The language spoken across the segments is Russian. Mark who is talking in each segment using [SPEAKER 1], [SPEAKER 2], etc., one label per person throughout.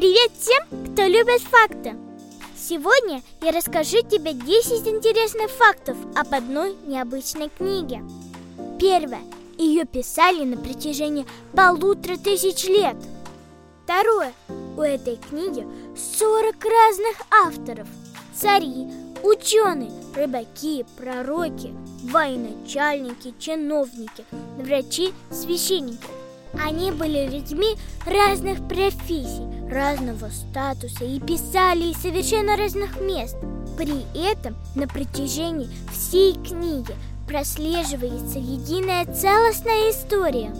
[SPEAKER 1] Привет всем, кто любит факты! Сегодня я расскажу тебе 10 интересных фактов об одной необычной книге. Первое. Ее писали на протяжении полутора тысяч лет. Второе. У этой книги 40 разных авторов. Цари, ученые, рыбаки, пророки, военачальники, чиновники, врачи, священники. Они были людьми разных профессий, разного статуса и писали из совершенно разных мест. При этом на протяжении всей книги прослеживается единая целостная история.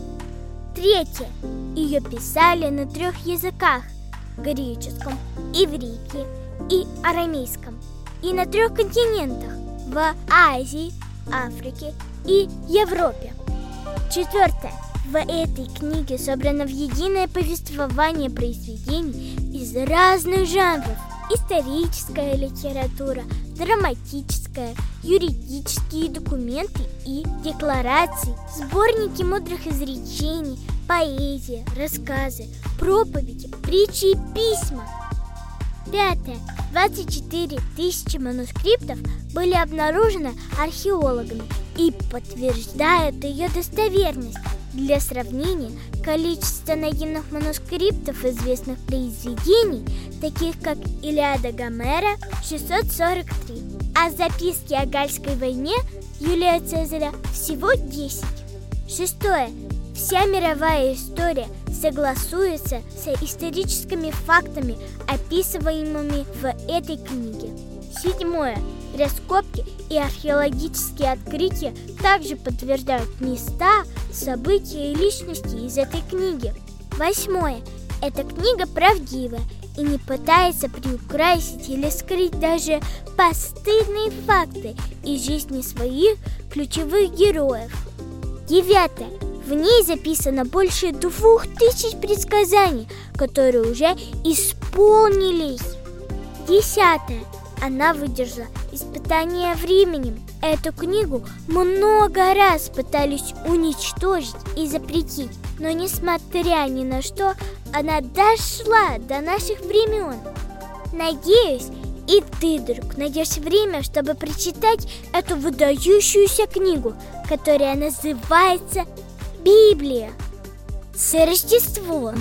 [SPEAKER 1] Третье. Ее писали на трех языках – греческом, иврите и арамейском. И на трех континентах – в Азии, Африке и Европе. Четвертое. В этой книге собрано в единое повествование произведений из разных жанров. Историческая литература, драматическая, юридические документы и декларации, сборники мудрых изречений, поэзия, рассказы, проповеди, притчи и письма. Пятое. 24 тысячи манускриптов были обнаружены археологами и подтверждают ее достоверность. Для сравнения, количество найденных манускриптов известных произведений, таких как Илиада Гомера, 643, а записки о Гальской войне Юлия Цезаря всего 10. Шестое. Вся мировая история согласуется с историческими фактами, описываемыми в этой книге. Седьмое. Раскопки и археологические открытия также подтверждают места, события и личности из этой книги. Восьмое. Эта книга правдивая и не пытается приукрасить или скрыть даже постыдные факты из жизни своих ключевых героев. Девятое. В ней записано больше двух тысяч предсказаний, которые уже исполнились. Десятое. Она выдержала испытание временем. Эту книгу много раз пытались уничтожить и запретить, но несмотря ни на что, она дошла до наших времен. Надеюсь, и ты, друг, найдешь время, чтобы прочитать эту выдающуюся книгу, которая называется Библия. С Рождеством!